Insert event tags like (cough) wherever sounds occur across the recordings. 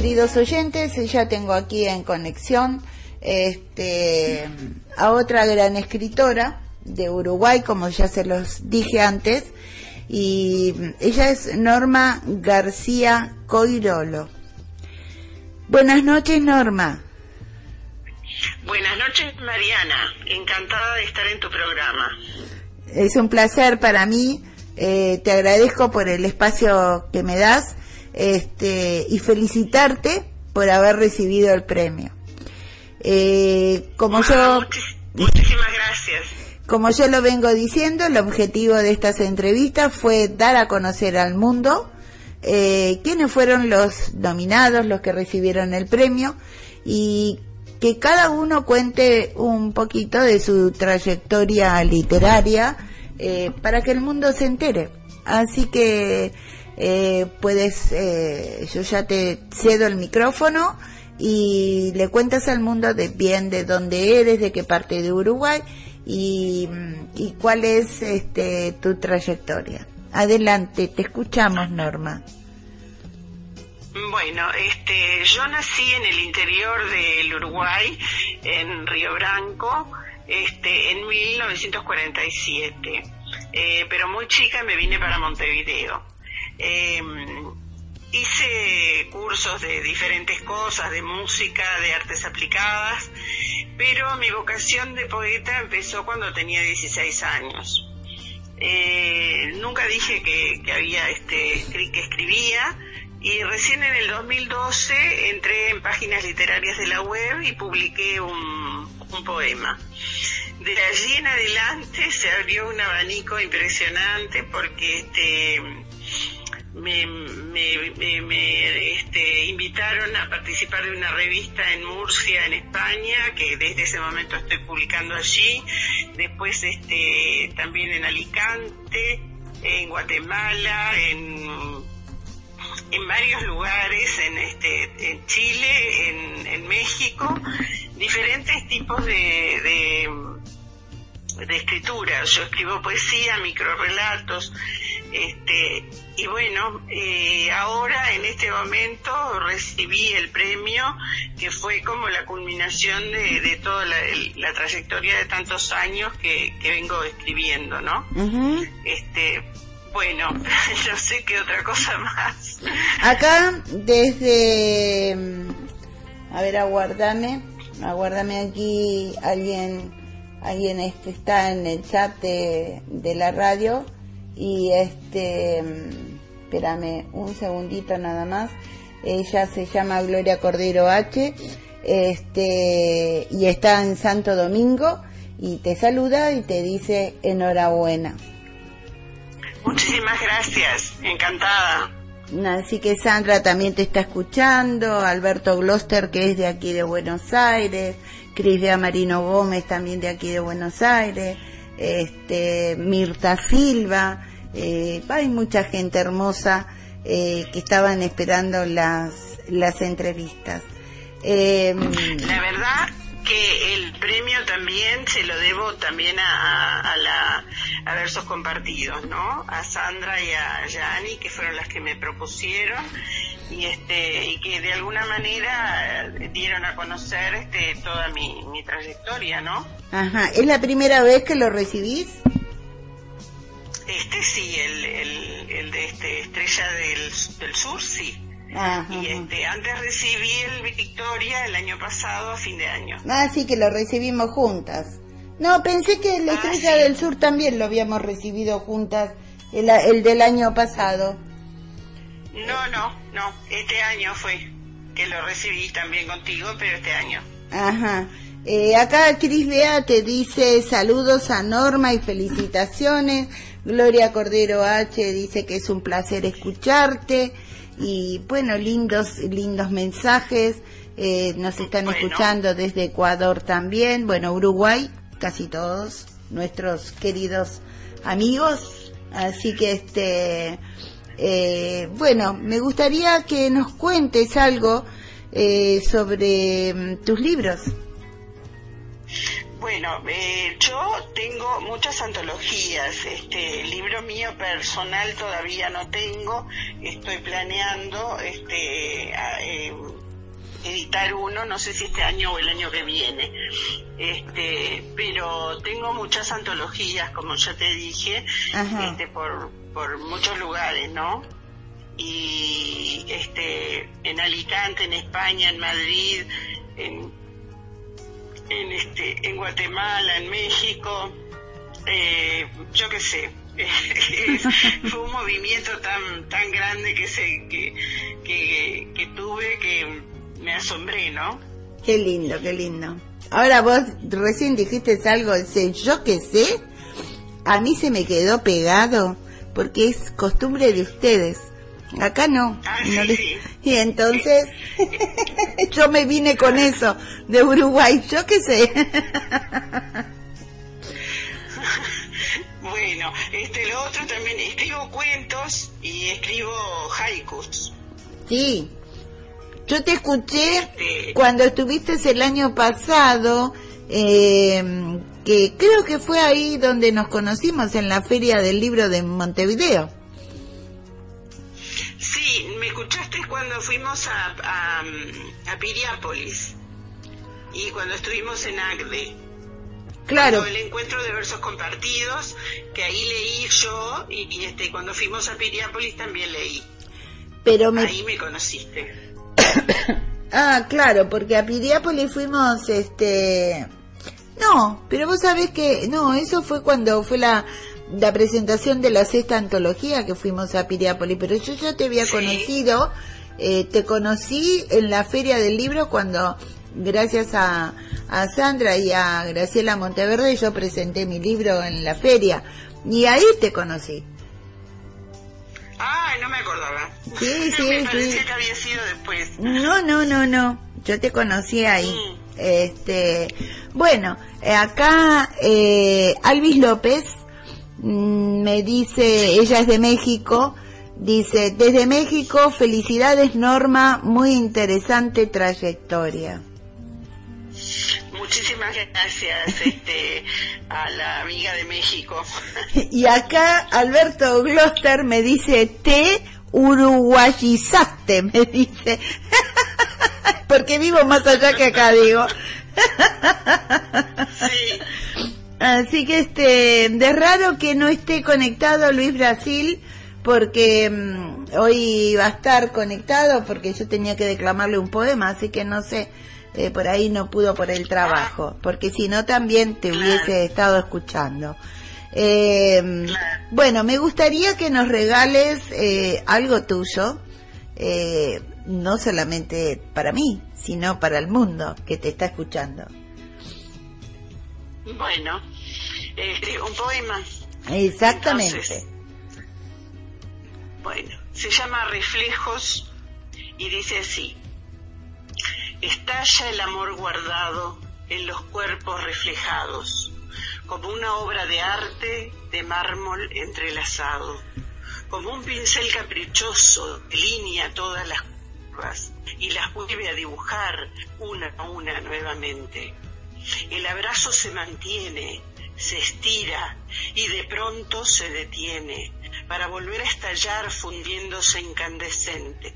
queridos oyentes, ya tengo aquí en conexión este, a otra gran escritora de Uruguay, como ya se los dije antes, y ella es Norma García Coirolo. Buenas noches, Norma. Buenas noches, Mariana. Encantada de estar en tu programa. Es un placer para mí. Eh, te agradezco por el espacio que me das este, y felicitarte por haber recibido el premio. Eh, como yo, (laughs) muchísimas gracias. Como yo lo vengo diciendo, el objetivo de estas entrevistas fue dar a conocer al mundo eh, quiénes fueron los nominados, los que recibieron el premio y que cada uno cuente un poquito de su trayectoria literaria eh, para que el mundo se entere. Así que eh, puedes, eh, yo ya te cedo el micrófono y le cuentas al mundo de bien de dónde eres, de qué parte de Uruguay y, y cuál es este, tu trayectoria. Adelante, te escuchamos, Norma. Bueno, este, yo nací en el interior del Uruguay, en Río Branco, este, en 1947, eh, pero muy chica me vine para Montevideo. Eh, hice cursos de diferentes cosas, de música, de artes aplicadas, pero mi vocación de poeta empezó cuando tenía 16 años. Eh, nunca dije que, había este que escribía y recién en el 2012 entré en páginas literarias de la web y publiqué un poema. De allí en adelante se abrió un abanico impresionante porque este me, me, este, invitaron a participar de una revista en Murcia, en España, que desde ese momento estoy publicando allí. Después este, también en Alicante, en Guatemala, en, varios lugares, en, este, en Chile, en, en México, diferentes tipos de, de, de escritura. Yo escribo poesía, microrelatos, este, y bueno, eh, ahora en este momento recibí el premio que fue como la culminación de, toda la, trayectoria de tantos años que, vengo escribiendo, ¿no? Este, bueno, (laughs) no sé qué otra cosa más. Acá desde, a ver, aguardame, aguardame aquí alguien, alguien este está en el chat de, de la radio y este, espérame un segundito nada más, ella se llama Gloria Cordero H, este, y está en Santo Domingo y te saluda y te dice enhorabuena. Muchísimas gracias, encantada. Así que Sandra también te está escuchando, Alberto Gloster que es de aquí de Buenos Aires, Cris de Amarino Gómez también de aquí de Buenos Aires, este, Mirta Silva, eh, hay mucha gente hermosa eh, que estaban esperando las, las entrevistas. Eh, la verdad que el premio también se lo debo también a, a, la, a versos compartidos, ¿no? A Sandra y a Yani, que fueron las que me propusieron y este y que de alguna manera dieron a conocer este toda mi, mi trayectoria, ¿no? Ajá, ¿es la primera vez que lo recibís? Este sí, el, el, de este Estrella del, del Sur, sí. y este, antes recibí el Victoria el año pasado, a fin de año. Ah, sí, que lo recibimos juntas. No, pensé que el ah, Estrella del Sur también lo habíamos recibido juntas, el, el del año pasado. No, no, no, este año fue que lo recibí también contigo, pero este año. Ajá. Eh, acá Cris Bea te dice saludos a Norma y felicitaciones. Gloria Cordero H dice que es un placer escucharte y bueno, lindos, lindos mensajes. Eh, nos están escuchando desde Ecuador también, bueno, Uruguay, casi todos nuestros queridos amigos. Así que este, eh, bueno, me gustaría que nos cuentes algo sobre mm, tus libros. Bueno, eh, yo tengo muchas antologías. Este el libro mío personal todavía no tengo. Estoy planeando este eh, editar uno, no sé si este año o el año que viene. Este, pero tengo muchas antologías, como ya te dije, este, por por muchos lugares, ¿no? Y este en Alicante, en España, en Madrid, en en este en Guatemala, en México, eh, yo qué sé, (laughs) fue un movimiento tan tan grande que se que, que, que tuve que me asombré, ¿no? Qué lindo, qué lindo. Ahora vos recién dijiste algo, yo qué sé, a mí se me quedó pegado porque es costumbre de ustedes. Acá no. Ah, y entonces (laughs) yo me vine con eso de Uruguay, yo qué sé. (laughs) bueno, este lo otro también escribo cuentos y escribo haikus. Sí. Yo te escuché este, cuando estuviste el año pasado, eh, que creo que fue ahí donde nos conocimos en la feria del libro de Montevideo. Me escuchaste cuando fuimos a, a, Piriápolis y cuando estuvimos en Agde. Claro. el encuentro de versos compartidos, que ahí leí yo y, este cuando fuimos a Piriápolis también leí. Pero me... Ahí me conociste. (coughs) ah, claro, porque a Piriápolis fuimos, este... No, pero vos sabés que... No, eso fue cuando fue la la presentación de la sexta antología que fuimos a Piriápolis, pero yo ya te había conocido, eh, te conocí en la feria del libro cuando, gracias a, a Sandra y a Graciela Monteverde, yo presenté mi libro en la feria y ahí te conocí. Ah, no me acordaba. Sí, sí, (laughs) me sí. que había sido después. No, no, no, no. Yo te conocí ahí. Mm. Este, bueno, eh, acá eh, Alvis López Mm, me dice, ella es de México, dice, desde México, felicidades Norma, muy interesante trayectoria. Muchísimas gracias (laughs) este, a la amiga de México. (laughs) Y acá Alberto Gloster me dice, te uruguayizaste, (laughs) me dice. Porque vivo más allá que acá, digo. Sí. Así que este, de raro que no esté conectado Luis Brasil, porque mm, hoy va a estar conectado, porque yo tenía que declamarle un poema, así que no sé, eh, por ahí no pudo por el trabajo, porque si no también te hubiese estado escuchando. Eh, bueno, me gustaría que nos regales eh, algo tuyo, eh, no solamente para mí, sino para el mundo que te está escuchando. Bueno, este, un poema. Exactamente. bueno, se llama Reflejos y dice así. Estalla el amor guardado en los cuerpos reflejados, como una obra de arte de mármol entrelazado, como un pincel caprichoso línea todas las curvas y las vuelve a dibujar una a una nuevamente el abrazo se mantiene, se estira y de pronto se detiene para volver a estallar fundiéndose incandescente.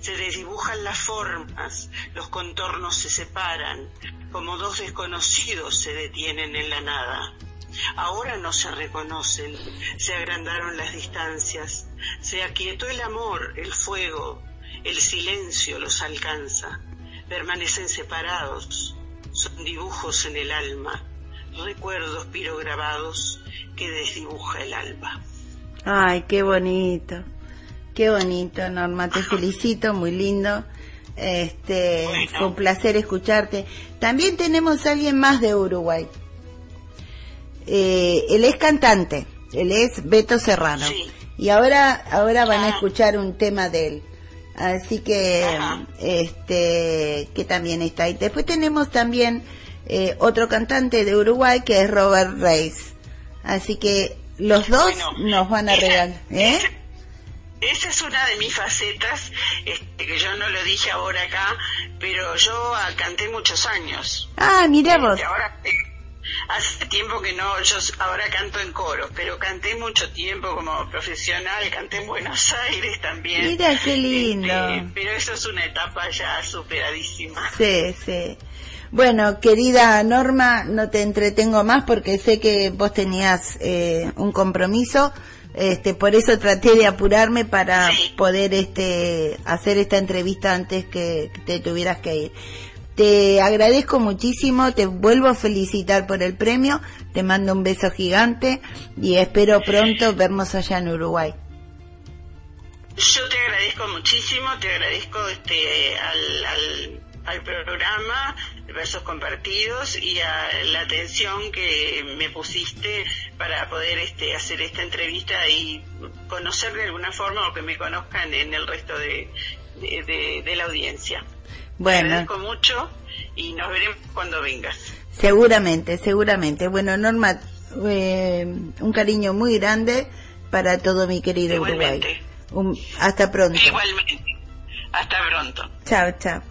Se desdibujan las formas, los contornos se separan, como dos desconocidos se detienen en la nada. Ahora no se reconocen, se agrandaron las distancias, se aquietó el amor, el fuego, el silencio los alcanza, permanecen separados, son dibujos en el alma, recuerdos pirograbados que desdibuja el alba. Ay, qué bonito, qué bonito, Norma, te felicito, muy lindo. Este, fue un placer escucharte. También tenemos a alguien más de Uruguay. Eh, él es cantante, él es Beto Serrano. Y ahora, ahora van a ah. escuchar un tema de él. Así que, este, que también está ahí. Después tenemos también eh, otro cantante de Uruguay que es Robert Reis. Así que los dos nos van a regalar. ¿eh? Esa es una de mis facetas, este, que yo no lo dije ahora acá, pero yo canté muchos años. Ah, mira vos. Este, ahora, Hace tiempo que no, yo ahora canto en coro, pero canté mucho tiempo como profesional, canté en Buenos Aires también. Mira qué lindo. Este, pero eso es una etapa ya superadísima. Sí, sí. Bueno, querida Norma, no te entretengo más porque sé que vos tenías eh, un compromiso. Este, por eso traté de apurarme para poder este, hacer esta entrevista antes que te tuvieras que ir. Te agradezco muchísimo, te vuelvo a felicitar por el premio, te mando un beso gigante y espero pronto vernos allá en Uruguay. Yo te agradezco muchísimo, te agradezco este, al, al, programa Versos Compartidos y a la atención que me pusiste para poder este, hacer esta entrevista y conocer de alguna forma o que me conozcan en el resto de la audiencia. Bueno. Te agradezco mucho y nos veremos cuando vengas. Seguramente, seguramente. Bueno, Norma, eh, un cariño muy grande para todo mi querido Igualmente. Uruguay. hasta pronto. Igualmente. Hasta pronto. Chao, chao.